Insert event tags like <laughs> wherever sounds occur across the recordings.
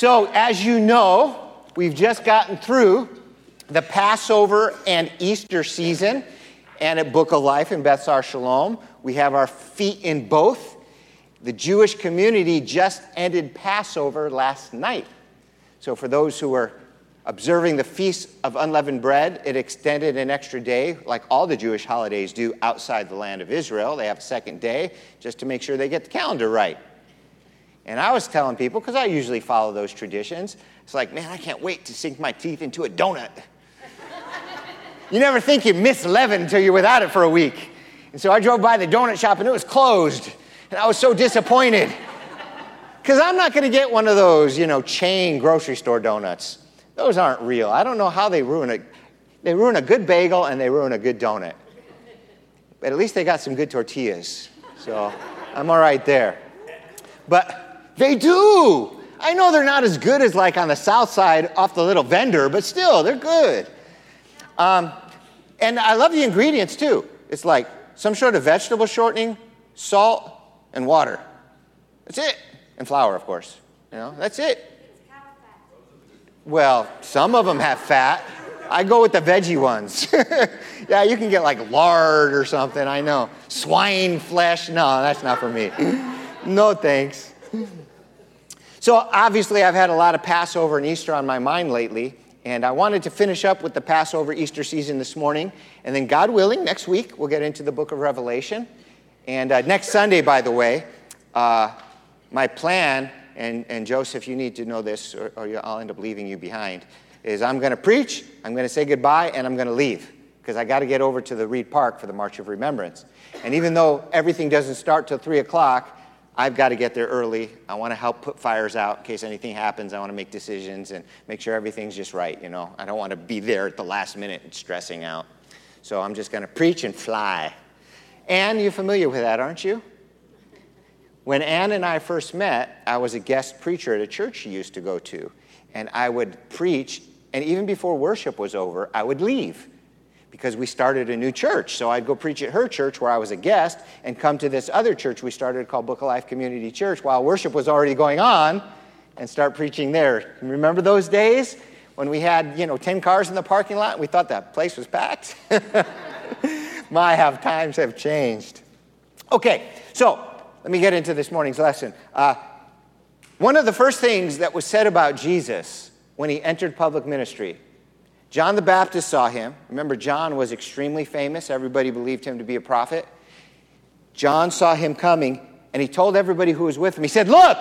So, as you know, we've just gotten through the Passover and Easter season, and at Book of Life in Beth Sar Shalom, we have our feet in both. The Jewish community just ended Passover last night. So, for those who are observing the Feast of Unleavened Bread, it extended an extra day, like all the Jewish holidays do outside the land of Israel. They have a second day just to make sure they get the calendar right. And I was telling people, because I usually follow those traditions, it's like, man, I can't wait to sink my teeth into a donut. <laughs> you never think you miss leaven until you're without it for a week. And so I drove by the donut shop and it was closed. And I was so disappointed. Because I'm not going to get one of those, you know, chain grocery store donuts. Those aren't real. I don't know how they ruin it. They ruin a good bagel and they ruin a good donut. But at least they got some good tortillas. So I'm all right there. But they do. I know they're not as good as like on the south side off the little vendor, but still, they're good. Um, and I love the ingredients too. It's like some sort of vegetable shortening, salt, and water. That's it. And flour, of course. You know, that's it. Well, some of them have fat. I go with the veggie ones. <laughs> yeah, you can get like lard or something, I know. Swine flesh. No, that's not for me. <laughs> no thanks. So, obviously, I've had a lot of Passover and Easter on my mind lately, and I wanted to finish up with the Passover Easter season this morning. And then, God willing, next week we'll get into the book of Revelation. And uh, next Sunday, by the way, uh, my plan, and, and Joseph, you need to know this, or, or I'll end up leaving you behind, is I'm going to preach, I'm going to say goodbye, and I'm going to leave because I got to get over to the Reed Park for the March of Remembrance. And even though everything doesn't start till 3 o'clock, I've got to get there early. I want to help put fires out in case anything happens. I want to make decisions and make sure everything's just right, you know. I don't want to be there at the last minute and stressing out. So I'm just going to preach and fly. Anne, you're familiar with that, aren't you? When Anne and I first met, I was a guest preacher at a church she used to go to. And I would preach, and even before worship was over, I would leave because we started a new church. So I'd go preach at her church where I was a guest and come to this other church we started called Book of Life Community Church while worship was already going on and start preaching there. Remember those days when we had, you know, 10 cars in the parking lot we thought that place was packed? <laughs> My, how times have changed. Okay, so let me get into this morning's lesson. Uh, one of the first things that was said about Jesus when he entered public ministry John the Baptist saw him. Remember, John was extremely famous. Everybody believed him to be a prophet. John saw him coming, and he told everybody who was with him, he said, Look,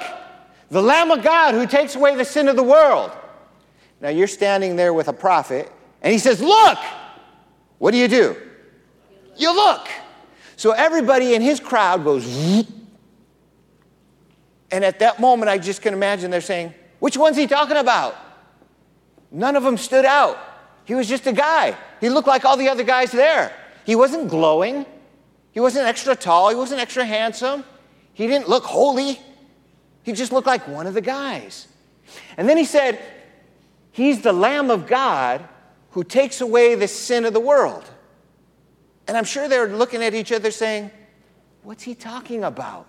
the Lamb of God who takes away the sin of the world. Now you're standing there with a prophet, and he says, Look! What do you do? You look. So everybody in his crowd goes, and at that moment, I just can imagine they're saying, Which one's he talking about? None of them stood out. He was just a guy. He looked like all the other guys there. He wasn't glowing. He wasn't extra tall. He wasn't extra handsome. He didn't look holy. He just looked like one of the guys. And then he said, He's the Lamb of God who takes away the sin of the world. And I'm sure they're looking at each other saying, What's he talking about?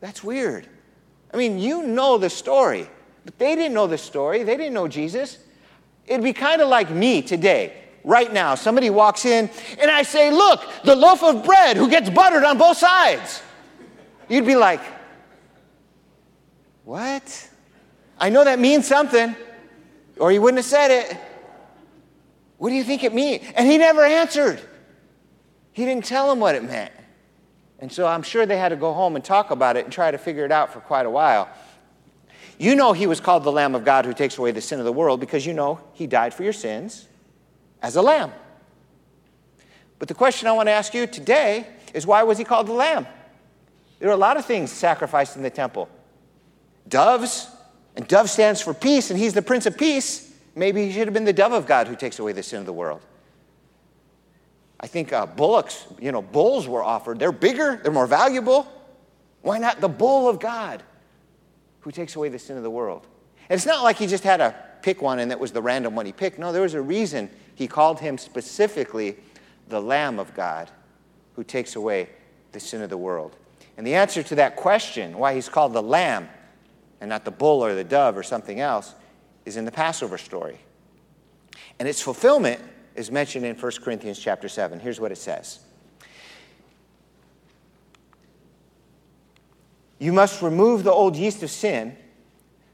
That's weird. I mean, you know the story, but they didn't know the story. They didn't know Jesus. It'd be kind of like me today, right now. Somebody walks in and I say, Look, the loaf of bread who gets buttered on both sides. You'd be like, What? I know that means something, or you wouldn't have said it. What do you think it means? And he never answered. He didn't tell him what it meant. And so I'm sure they had to go home and talk about it and try to figure it out for quite a while. You know he was called the Lamb of God who takes away the sin of the world because you know he died for your sins as a lamb. But the question I want to ask you today is why was he called the Lamb? There are a lot of things sacrificed in the temple doves, and dove stands for peace, and he's the Prince of Peace. Maybe he should have been the dove of God who takes away the sin of the world. I think uh, bullocks, you know, bulls were offered. They're bigger, they're more valuable. Why not the bull of God? Who takes away the sin of the world. And it's not like he just had to pick one and that was the random one he picked. No, there was a reason he called him specifically the Lamb of God who takes away the sin of the world. And the answer to that question, why he's called the Lamb, and not the bull or the dove or something else, is in the Passover story. And its fulfillment is mentioned in 1 Corinthians chapter 7. Here's what it says. You must remove the old yeast of sin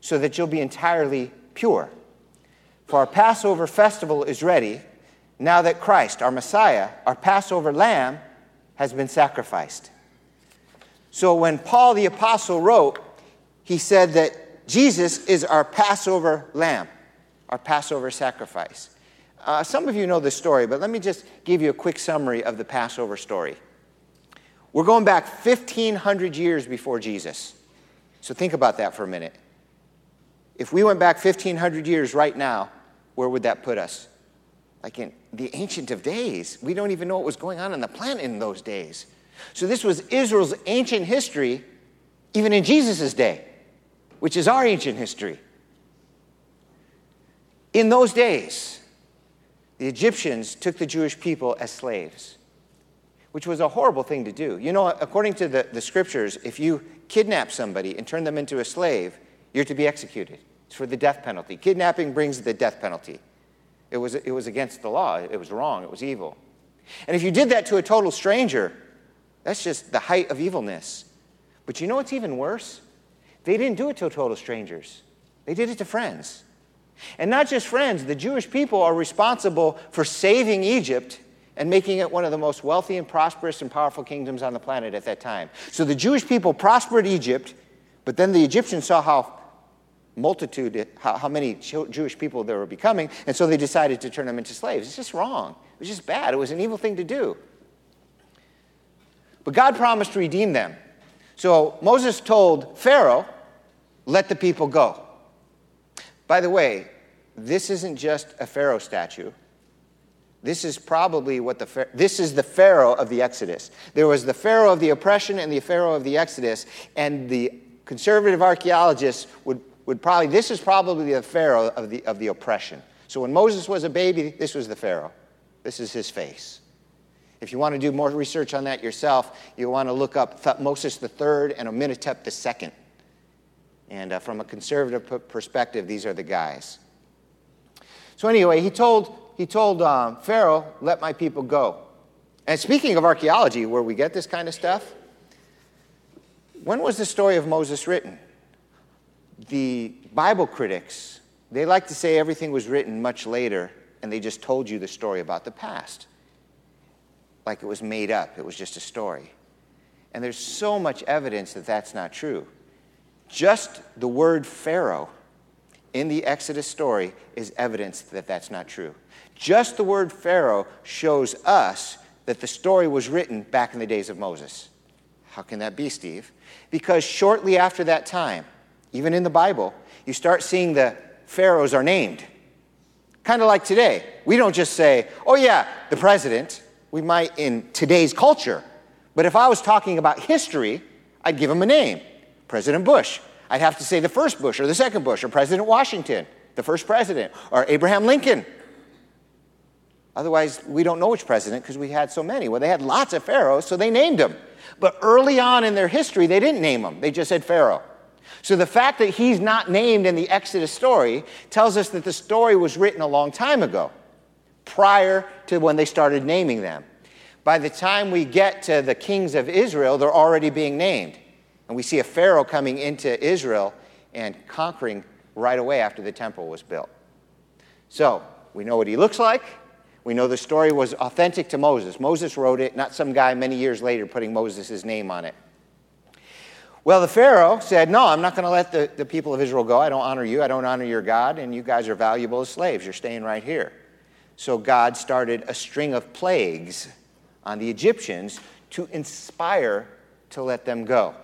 so that you'll be entirely pure. For our Passover festival is ready now that Christ, our Messiah, our Passover lamb, has been sacrificed. So when Paul the Apostle wrote, he said that Jesus is our Passover lamb, our Passover sacrifice. Uh, some of you know this story, but let me just give you a quick summary of the Passover story. We're going back 1,500 years before Jesus. So think about that for a minute. If we went back 1,500 years right now, where would that put us? Like in the Ancient of Days. We don't even know what was going on on the planet in those days. So this was Israel's ancient history, even in Jesus' day, which is our ancient history. In those days, the Egyptians took the Jewish people as slaves, which was a horrible thing to do. You know, according to the, the scriptures, if you kidnap somebody and turn them into a slave, you're to be executed. It's for the death penalty. Kidnapping brings the death penalty. It was, it was against the law, it was wrong, it was evil. And if you did that to a total stranger, that's just the height of evilness. But you know what's even worse? They didn't do it to total strangers, they did it to friends. And not just friends, the Jewish people are responsible for saving Egypt and making it one of the most wealthy and prosperous and powerful kingdoms on the planet at that time. So the Jewish people prospered Egypt, but then the Egyptians saw how multitude, how, how many Jewish people there were becoming, and so they decided to turn them into slaves. It's just wrong. It was just bad. It was an evil thing to do. But God promised to redeem them. So Moses told Pharaoh, let the people go. By the way, this isn't just a Pharaoh statue. This is probably what the this is the Pharaoh of the Exodus. There was the Pharaoh of the oppression and the Pharaoh of the Exodus, and the conservative archaeologists would would probably, this is probably the Pharaoh of the, of the oppression. So when Moses was a baby, this was the Pharaoh. This is his face. If you want to do more research on that yourself, you want to look up Thutmose III and Amenhotep II. And uh, from a conservative perspective, these are the guys. So anyway, he told, he told um, Pharaoh, let my people go. And speaking of archaeology, where we get this kind of stuff, when was the story of Moses written? the Bible critics, they like to say everything was written much later and they just told you the story about the past. Like it was made up, it was just a story. And there's so much evidence that that's not true. Just the word Pharaoh in the Exodus story is evidence that that's not true. Just the word Pharaoh shows us that the story was written back in the days of Moses. How can that be, Steve? Because shortly after that time, even in the Bible, you start seeing the pharaohs are named. Kind of like today. We don't just say, oh, yeah, the president. We might in today's culture. But if I was talking about history, I'd give him a name President Bush. I'd have to say the first Bush or the second Bush or President Washington, the first president, or Abraham Lincoln. Otherwise, we don't know which president because we had so many. Well, they had lots of pharaohs, so they named them. But early on in their history, they didn't name them, they just said Pharaoh. So the fact that he's not named in the Exodus story tells us that the story was written a long time ago, prior to when they started naming them. By the time we get to the kings of Israel, they're already being named. And we see a Pharaoh coming into Israel and conquering right away after the temple was built. So we know what he looks like. We know the story was authentic to Moses. Moses wrote it, not some guy many years later putting Moses' name on it. Well, the Pharaoh said, No, I'm not going to let the, the people of Israel go. I don't honor you. I don't honor your God, and you guys are valuable as slaves. You're staying right here. So God started a string of plagues on the Egyptians to inspire to let them go.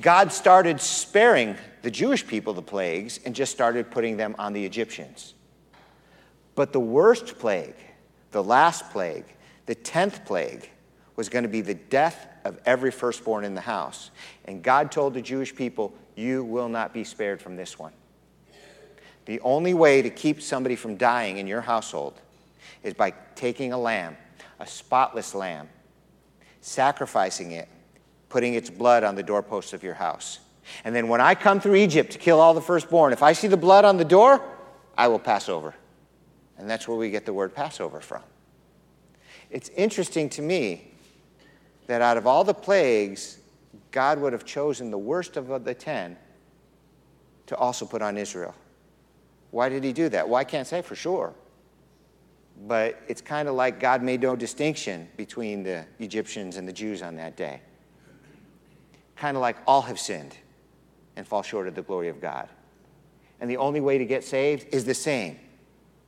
God started sparing the Jewish people the plagues and just started putting them on the Egyptians. But the worst plague, the last plague, the tenth plague, was going to be the death of every firstborn in the house. And God told the Jewish people, You will not be spared from this one. The only way to keep somebody from dying in your household is by taking a lamb, a spotless lamb, sacrificing it, putting its blood on the doorposts of your house. And then when I come through Egypt to kill all the firstborn, if I see the blood on the door, I will pass over. And that's where we get the word Passover from. It's interesting to me that out of all the plagues, God would have chosen the worst of the ten to also put on Israel. Why did he do that? Well, I can't say for sure. But it's kind of like God made no distinction between the Egyptians and the Jews on that day. Kind of like all have sinned and fall short of the glory of God. And the only way to get saved is the same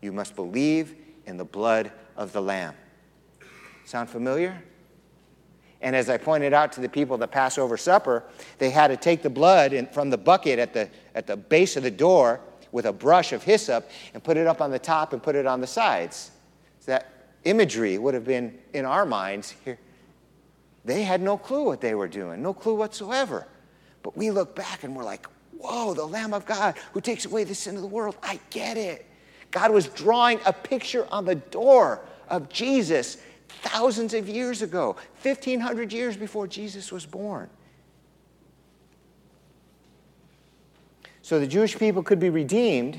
you must believe in the blood of the Lamb. Sound familiar? And as I pointed out to the people at the Passover supper, they had to take the blood in, from the bucket at the, at the base of the door with a brush of hyssop and put it up on the top and put it on the sides. So that imagery would have been in our minds here. They had no clue what they were doing, no clue whatsoever. But we look back and we're like, whoa, the Lamb of God who takes away the sin of the world. I get it. God was drawing a picture on the door of Jesus thousands of years ago, 1,500 years before Jesus was born. So the Jewish people could be redeemed,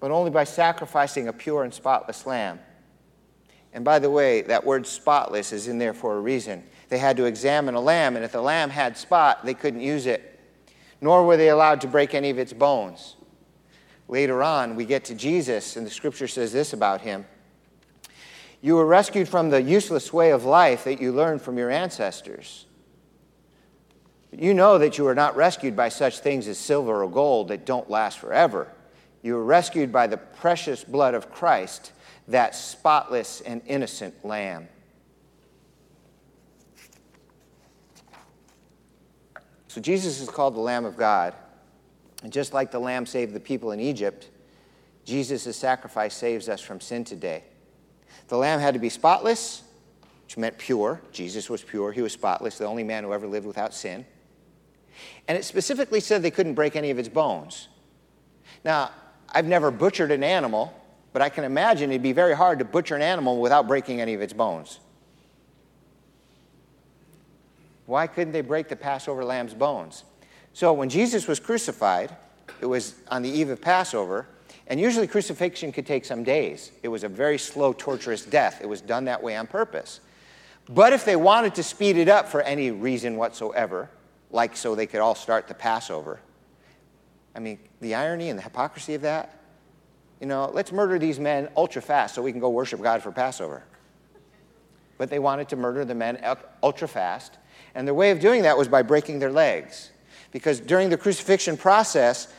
but only by sacrificing a pure and spotless lamb. And by the way, that word spotless is in there for a reason. They had to examine a lamb, and if the lamb had spot, they couldn't use it, nor were they allowed to break any of its bones. Later on, we get to Jesus, and the scripture says this about him You were rescued from the useless way of life that you learned from your ancestors. You know that you were not rescued by such things as silver or gold that don't last forever. You were rescued by the precious blood of Christ, that spotless and innocent lamb. So Jesus is called the Lamb of God. And just like the lamb saved the people in Egypt, Jesus' sacrifice saves us from sin today. The lamb had to be spotless, which meant pure. Jesus was pure, he was spotless, the only man who ever lived without sin. And it specifically said they couldn't break any of its bones. Now, I've never butchered an animal, but I can imagine it'd be very hard to butcher an animal without breaking any of its bones. Why couldn't they break the Passover lamb's bones? So when Jesus was crucified, it was on the eve of Passover, and usually crucifixion could take some days. It was a very slow, torturous death. It was done that way on purpose. But if they wanted to speed it up for any reason whatsoever, like so they could all start the Passover, I mean, the irony and the hypocrisy of that, you know, let's murder these men ultra fast so we can go worship God for Passover. But they wanted to murder the men ultra fast, and their way of doing that was by breaking their legs. Because during the crucifixion process,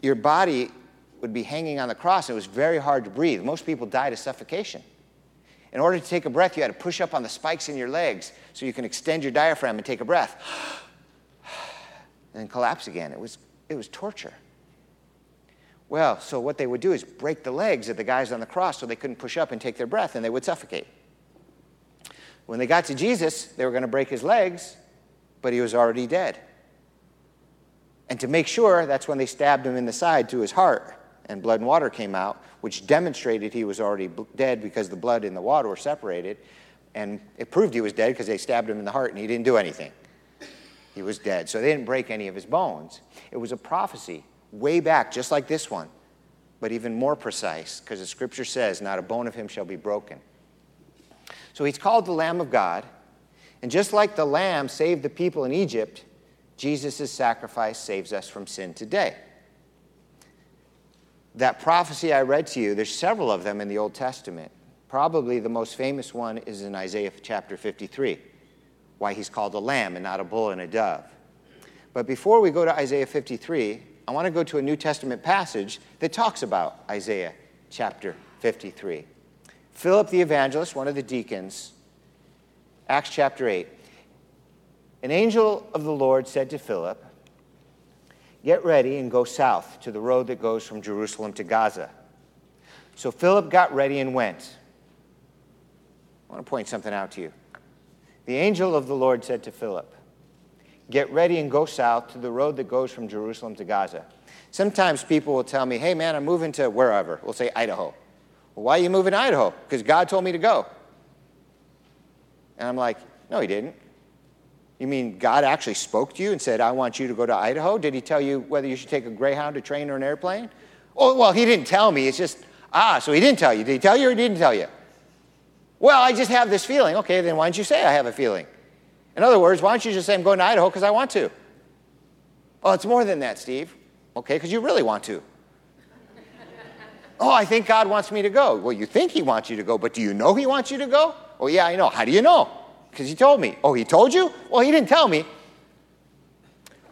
your body would be hanging on the cross. It was very hard to breathe. Most people died of suffocation. In order to take a breath, you had to push up on the spikes in your legs so you can extend your diaphragm and take a breath. and <sighs> then collapse again. It was, it was torture. Well, so what they would do is break the legs of the guys on the cross so they couldn't push up and take their breath and they would suffocate. When they got to Jesus, they were going to break his legs, but he was already dead. And to make sure, that's when they stabbed him in the side to his heart, and blood and water came out, which demonstrated he was already dead because the blood and the water were separated. And it proved he was dead because they stabbed him in the heart and he didn't do anything. He was dead. So they didn't break any of his bones. It was a prophecy way back, just like this one, but even more precise because the scripture says, Not a bone of him shall be broken. So he's called the Lamb of God. And just like the lamb saved the people in Egypt, Jesus' sacrifice saves us from sin today. That prophecy I read to you, there's several of them in the Old Testament. Probably the most famous one is in Isaiah chapter 53, why he's called a lamb and not a bull and a dove. But before we go to Isaiah 53, I want to go to a New Testament passage that talks about Isaiah chapter 53. Philip the evangelist, one of the deacons, Acts chapter 8. An angel of the Lord said to Philip, Get ready and go south to the road that goes from Jerusalem to Gaza. So Philip got ready and went. I want to point something out to you. The angel of the Lord said to Philip, Get ready and go south to the road that goes from Jerusalem to Gaza. Sometimes people will tell me, Hey man, I'm moving to wherever. We'll say Idaho. Well, why are you moving to Idaho? Because God told me to go. And I'm like, No, He didn't. You mean God actually spoke to you and said, I want you to go to Idaho? Did he tell you whether you should take a Greyhound, a train, or an airplane? Oh, well, he didn't tell me. It's just, ah, so he didn't tell you. Did he tell you or didn't tell you? Well, I just have this feeling. Okay, then why don't you say I have a feeling? In other words, why don't you just say I'm going to Idaho because I want to? Oh, it's more than that, Steve. Okay, because you really want to. oh, I think God wants me to go. Well, you think He wants you to go, but do you know He wants you to go? Oh, yeah, I know. How do you know? Because He told me. Oh, He told you? Well, He didn't tell me.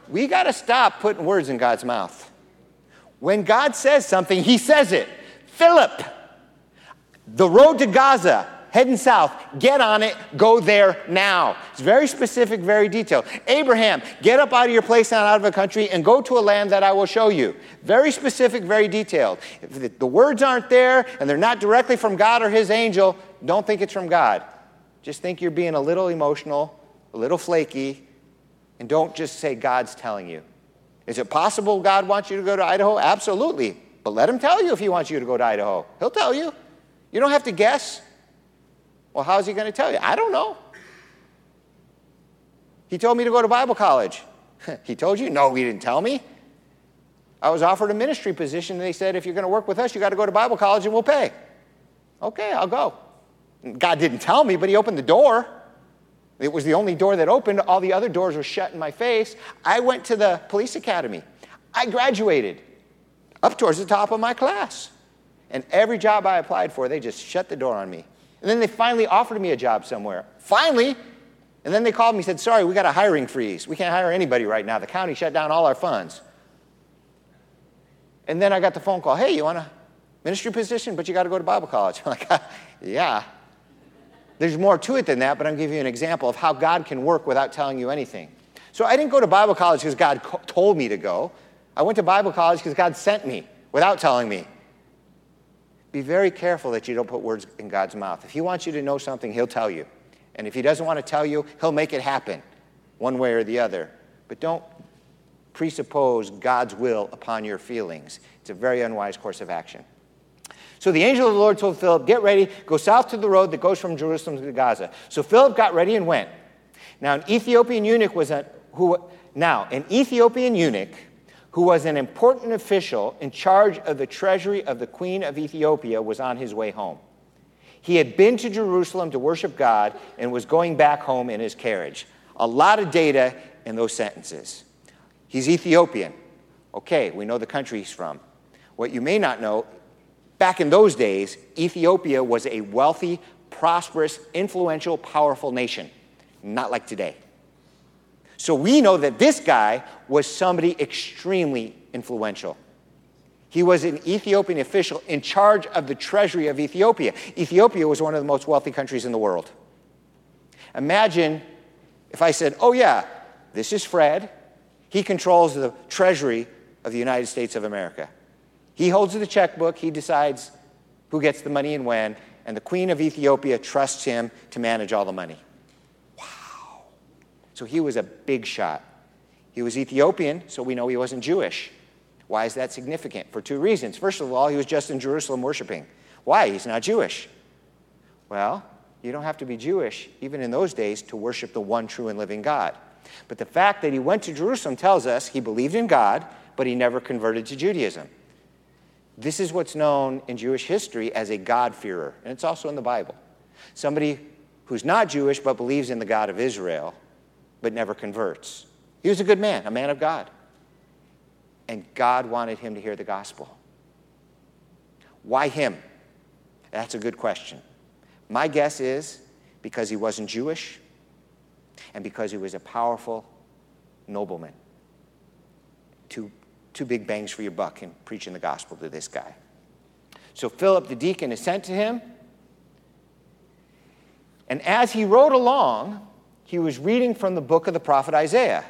We got to stop putting words in God's mouth. When God says something, He says it. Philip, the road to Gaza, heading south. Get on it, go there now. It's very specific, very detailed. Abraham, get up out of your place and out of a country and go to a land that I will show you. Very specific, very detailed. If the words aren't there and they're not directly from God or his angel, don't think it's from God. Just think you're being a little emotional, a little flaky, and don't just say God's telling you. Is it possible God wants you to go to Idaho? Absolutely. But let him tell you if he wants you to go to Idaho. He'll tell you. You don't have to guess. Well, how's he going to tell you? I don't know. He told me to go to Bible college. <laughs> he told you? No, he didn't tell me. I was offered a ministry position, and they said, if you're going to work with us, you got to go to Bible college and we'll pay. Okay, I'll go. God didn't tell me, but he opened the door. It was the only door that opened. All the other doors were shut in my face. I went to the police academy. I graduated up towards the top of my class. And every job I applied for, they just shut the door on me. And then they finally offered me a job somewhere. Finally. And then they called me and said, Sorry, we got a hiring freeze. We can't hire anybody right now. The county shut down all our funds. And then I got the phone call Hey, you want a ministry position, but you got to go to Bible college? <laughs> I'm like, Yeah. There's more to it than that, but I'm giving you an example of how God can work without telling you anything. So I didn't go to Bible college because God told me to go. I went to Bible college because God sent me without telling me be very careful that you don't put words in God's mouth. If He wants you to know something, He'll tell you. And if He doesn't want to tell you, He'll make it happen one way or the other. But don't presuppose God's will upon your feelings. It's a very unwise course of action. So the angel of the Lord told Philip, Get ready, go south to the road that goes from Jerusalem to Gaza. So Philip got ready and went. Now, an Ethiopian eunuch was a, who, now, an Ethiopian eunuch who was an important official in charge of the treasury of the Queen of Ethiopia, was on his way home. He had been to Jerusalem to worship God and was going back home in his carriage. A lot of data in those sentences. He's Ethiopian. Okay, we know the country he's from. What you may not know, back in those days, Ethiopia was a wealthy, prosperous, influential, powerful nation. Not like today. So we know that this guy was somebody extremely influential. He was an Ethiopian official in charge of the treasury of Ethiopia. Ethiopia was one of the most wealthy countries in the world. Imagine if I said, Oh, yeah, this is Fred. He controls the treasury of the United States of America. He holds the checkbook, he decides who gets the money and when, and the Queen of Ethiopia trusts him to manage all the money. So he was a big shot. He was Ethiopian, so we know he wasn't Jewish. Why is that significant? For two reasons. First of all, he was just in Jerusalem worshiping. Why? He's not Jewish. Well, you don't have to be Jewish, even in those days, to worship the one true and living God. But the fact that he went to Jerusalem tells us he believed in God, but he never converted to Judaism. This is what's known in Jewish history as a God-fearer, and it's also in the Bible. Somebody who's not Jewish but believes in the God of Israel but never converts. He was a good man, a man of God. And God wanted him to hear the gospel. Why him? That's a good question. My guess is because he wasn't Jewish and because he was a powerful nobleman. Two, two big bangs for your buck in preaching the gospel to this guy. So Philip the deacon is sent to him. And as he rode along, he was reading from the book of the prophet Isaiah.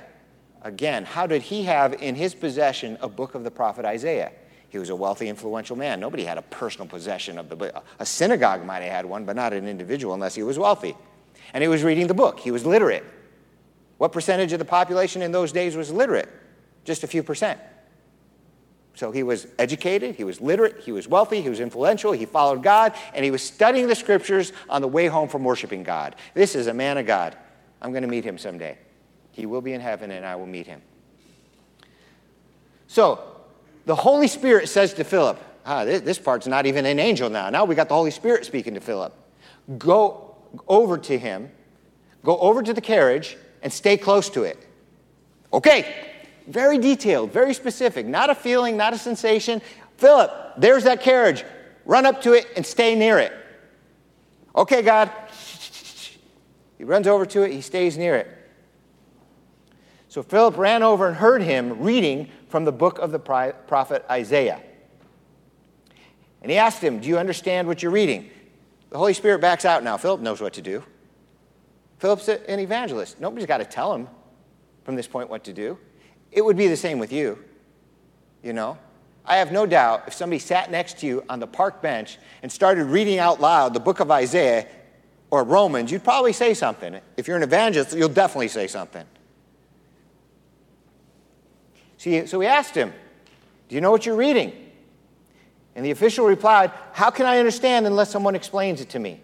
Again, how did he have in his possession a book of the prophet Isaiah? He was a wealthy, influential man. Nobody had a personal possession of the book. A synagogue might have had one, but not an individual unless he was wealthy. And he was reading the book. He was literate. What percentage of the population in those days was literate? Just a few percent. So he was educated, he was literate, he was wealthy, he was influential, he followed God, and he was studying the scriptures on the way home from worshiping God. This is a man of God. I'm going to meet him someday. He will be in heaven, and I will meet him. So, the Holy Spirit says to Philip, ah, this, this part's not even an angel now. Now we got the Holy Spirit speaking to Philip. Go over to him, go over to the carriage, and stay close to it. Okay, very detailed, very specific, not a feeling, not a sensation. Philip, there's that carriage. Run up to it and stay near it. Okay, God. He runs over to it, he stays near it. So Philip ran over and heard him reading from the book of the prophet Isaiah. And he asked him, Do you understand what you're reading? The Holy Spirit backs out now. Philip knows what to do. Philip's an evangelist. Nobody's got to tell him from this point what to do. It would be the same with you, you know? I have no doubt if somebody sat next to you on the park bench and started reading out loud the book of Isaiah or Romans, you'd probably say something. If you're an evangelist, you'll definitely say something. See, so we asked him, Do you know what you're reading? And the official replied, How can I understand unless someone explains it to me?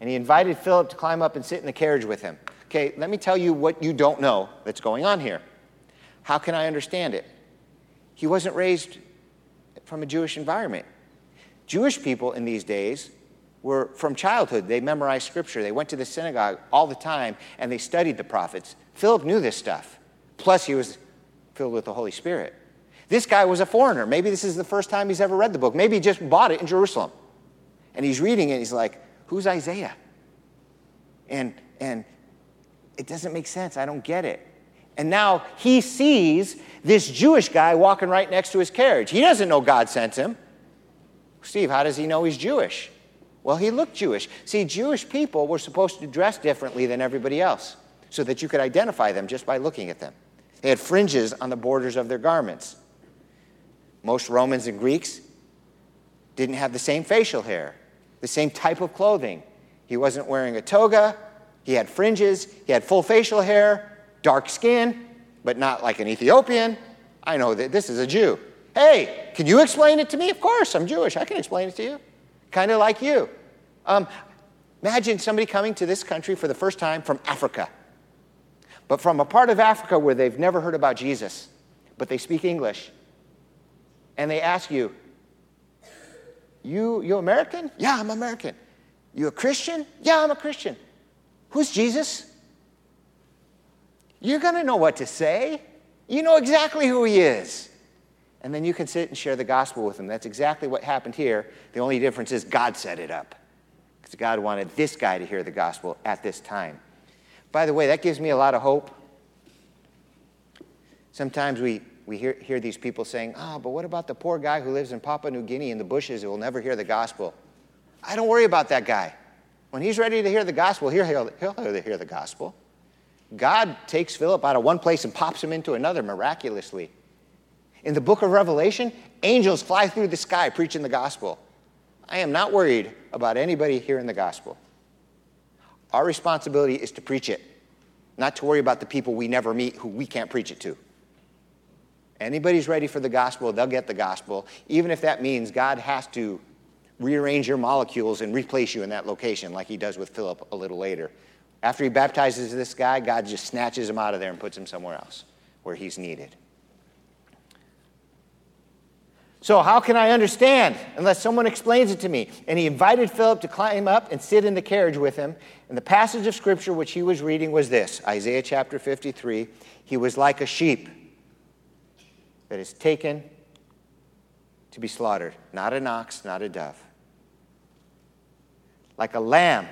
And he invited Philip to climb up and sit in the carriage with him. Okay, let me tell you what you don't know that's going on here. How can I understand it? He wasn't raised from a Jewish environment. Jewish people in these days were from childhood. They memorized scripture. They went to the synagogue all the time and they studied the prophets. Philip knew this stuff. Plus, he was filled with the Holy Spirit. This guy was a foreigner. Maybe this is the first time he's ever read the book. Maybe he just bought it in Jerusalem. And he's reading it. he's like, Who's Isaiah? And, and it doesn't make sense. I don't get it. And now he sees this Jewish guy walking right next to his carriage. He doesn't know God sent him. Steve, how does he know he's Jewish? Well, he looked Jewish. See, Jewish people were supposed to dress differently than everybody else so that you could identify them just by looking at them. They had fringes on the borders of their garments. Most Romans and Greeks didn't have the same facial hair, the same type of clothing. He wasn't wearing a toga, he had fringes, he had full facial hair, dark skin, but not like an Ethiopian. I know that this is a Jew. Hey, can you explain it to me? Of course, I'm Jewish. I can explain it to you. Kind of like you. Um, imagine somebody coming to this country for the first time from Africa, but from a part of Africa where they've never heard about Jesus, but they speak English. And they ask you, you, you American? Yeah, I'm American. You a Christian? Yeah, I'm a Christian. Who's Jesus? you're going to know what to say. You know exactly who he is. And then you can sit and share the gospel with them. That's exactly what happened here. The only difference is God set it up. Because God wanted this guy to hear the gospel at this time. By the way, that gives me a lot of hope. Sometimes we, we hear, hear these people saying, Oh, but what about the poor guy who lives in Papua New Guinea in the bushes who will never hear the gospel? I don't worry about that guy. When he's ready to hear the gospel, he'll, he'll, he'll hear the gospel. God takes Philip out of one place and pops him into another miraculously. In the book of Revelation, angels fly through the sky preaching the gospel. I am not worried about anybody hearing the gospel. Our responsibility is to preach it, not to worry about the people we never meet who we can't preach it to. Anybody's ready for the gospel, they'll get the gospel, even if that means God has to rearrange your molecules and replace you in that location, like he does with Philip a little later. After he baptizes this guy, God just snatches him out of there and puts him somewhere else where he's needed. So, how can I understand unless someone explains it to me? And he invited Philip to climb up and sit in the carriage with him. And the passage of scripture which he was reading was this Isaiah chapter 53. He was like a sheep that is taken to be slaughtered, not an ox, not a dove. Like a lamb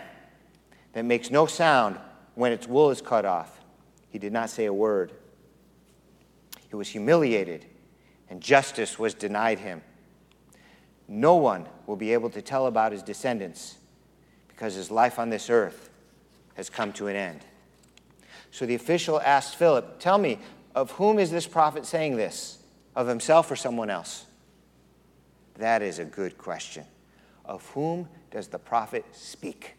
that makes no sound when its wool is cut off. He did not say a word. He was humiliated, and justice was denied him. No one will be able to tell about his descendants because his life on this earth has come to an end. So the official asked Philip, Tell me, of whom is this prophet saying this? Of himself or someone else? That is a good question. Of whom does the prophet speak?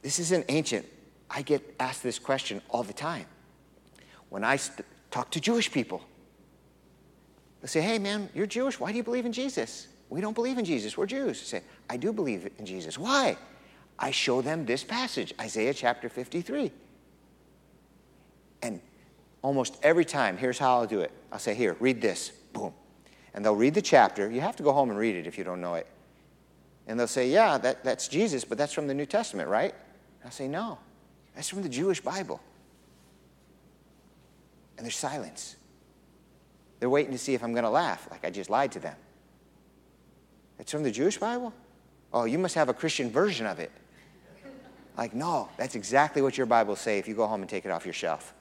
This isn't ancient. I get asked this question all the time. When I st- talk to Jewish people, they say, Hey, man, you're Jewish. Why do you believe in Jesus? We don't believe in Jesus. We're Jews. I say, I do believe in Jesus. Why? I show them this passage, Isaiah chapter 53. And almost every time, here's how I'll do it I'll say, Here, read this. Boom. And they'll read the chapter. You have to go home and read it if you don't know it. And they'll say, Yeah, that, that's Jesus, but that's from the New Testament, right? I'll say, No, that's from the Jewish Bible. And there's silence. They're waiting to see if I'm going to laugh, like I just lied to them. It's from the Jewish Bible? Oh, you must have a Christian version of it. Like, no, that's exactly what your Bible say if you go home and take it off your shelf.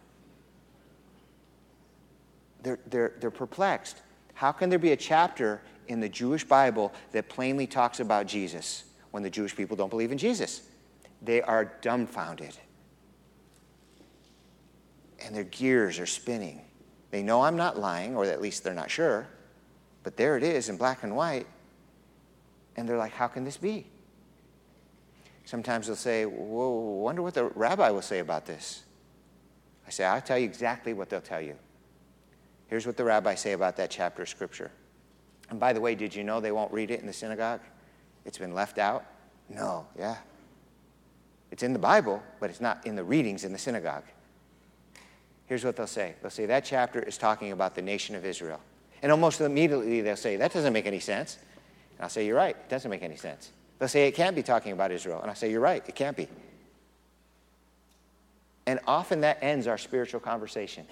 They're, they're, they're perplexed. How can there be a chapter in the Jewish Bible that plainly talks about Jesus when the Jewish people don't believe in Jesus? They are dumbfounded. And their gears are spinning. They know I'm not lying, or at least they're not sure, but there it is in black and white. And they're like, how can this be? Sometimes they'll say, Whoa, wonder what the rabbi will say about this. I say, I'll tell you exactly what they'll tell you. Here's what the rabbi say about that chapter of scripture. And by the way, did you know they won't read it in the synagogue? It's been left out? No, yeah. It's in the Bible, but it's not in the readings in the synagogue. Here's what they'll say they'll say, That chapter is talking about the nation of Israel. And almost immediately they'll say, That doesn't make any sense. And I'll say, You're right, it doesn't make any sense. They'll say, It can't be talking about Israel. And I say, You're right, it can't be. And often that ends our spiritual conversation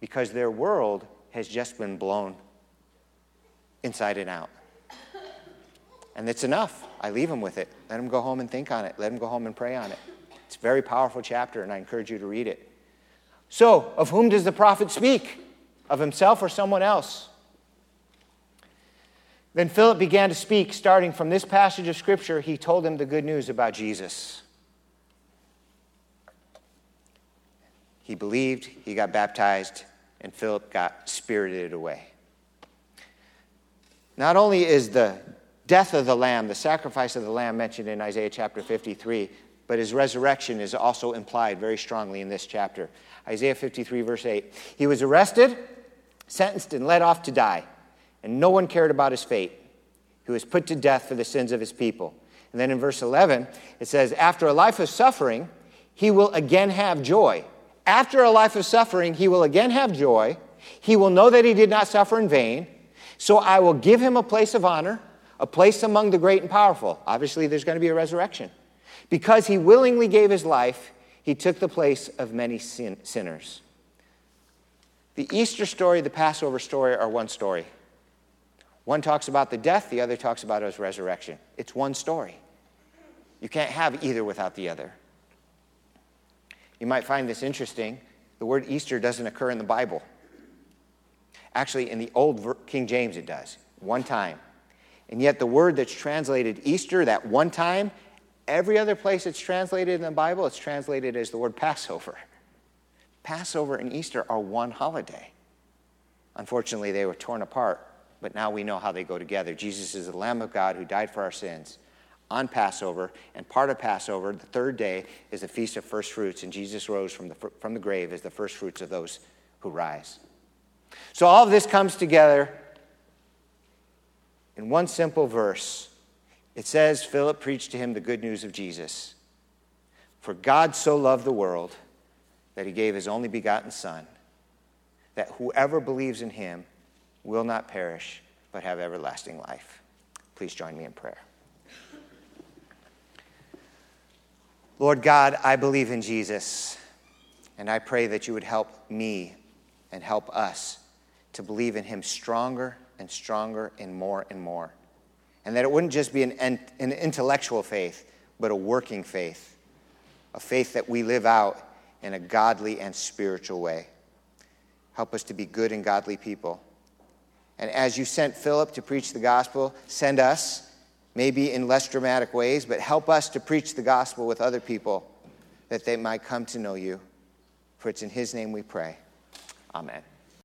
because their world has just been blown inside and out. And it's enough. I leave them with it. Let them go home and think on it. Let them go home and pray on it. It's a very powerful chapter, and I encourage you to read it. So, of whom does the prophet speak? Of himself or someone else? Then Philip began to speak, starting from this passage of Scripture. He told him the good news about Jesus. He believed, he got baptized, and Philip got spirited away. Not only is the death of the Lamb, the sacrifice of the Lamb mentioned in Isaiah chapter 53, but his resurrection is also implied very strongly in this chapter. Isaiah 53, verse 8. He was arrested, sentenced, and led off to die and no one cared about his fate. He was put to death for the sins of his people. And then in verse 11, it says, After a life of suffering, he will again have joy. After a life of suffering, he will again have joy. He will know that he did not suffer in vain. So I will give him a place of honor, a place among the great and powerful. Obviously, there's going to be a resurrection. Because he willingly gave his life, he took the place of many sin- sinners. The Easter story, the Passover story are one story. One talks about the death, the other talks about his resurrection. It's one story. You can't have either without the other. You might find this interesting. The word Easter doesn't occur in the Bible. Actually, in the old King James, it does, one time. And yet, the word that's translated Easter, that one time, every other place it's translated in the Bible, it's translated as the word Passover. Passover and Easter are one holiday. Unfortunately, they were torn apart but now we know how they go together. Jesus is the Lamb of God who died for our sins on Passover, and part of Passover, the third day, is the Feast of First Fruits, and Jesus rose from the, from the grave as the first fruits of those who rise. So all of this comes together in one simple verse. It says, Philip preached to him the good news of Jesus. For God so loved the world that he gave his only begotten Son, that whoever believes in him will not perish, but have everlasting life. Please join me in prayer. Lord God, I believe in Jesus, and I pray that you would help me and help us to believe in him stronger and stronger and more and more. And that it wouldn't just be an, an intellectual faith, but a working faith, a faith that we live out in a godly and spiritual way. Help us to be good and godly people. And as you sent Philip to preach the gospel, send us, maybe in less dramatic ways, but help us to preach the gospel with other people that they might come to know you. For it's in his name we pray. Amen.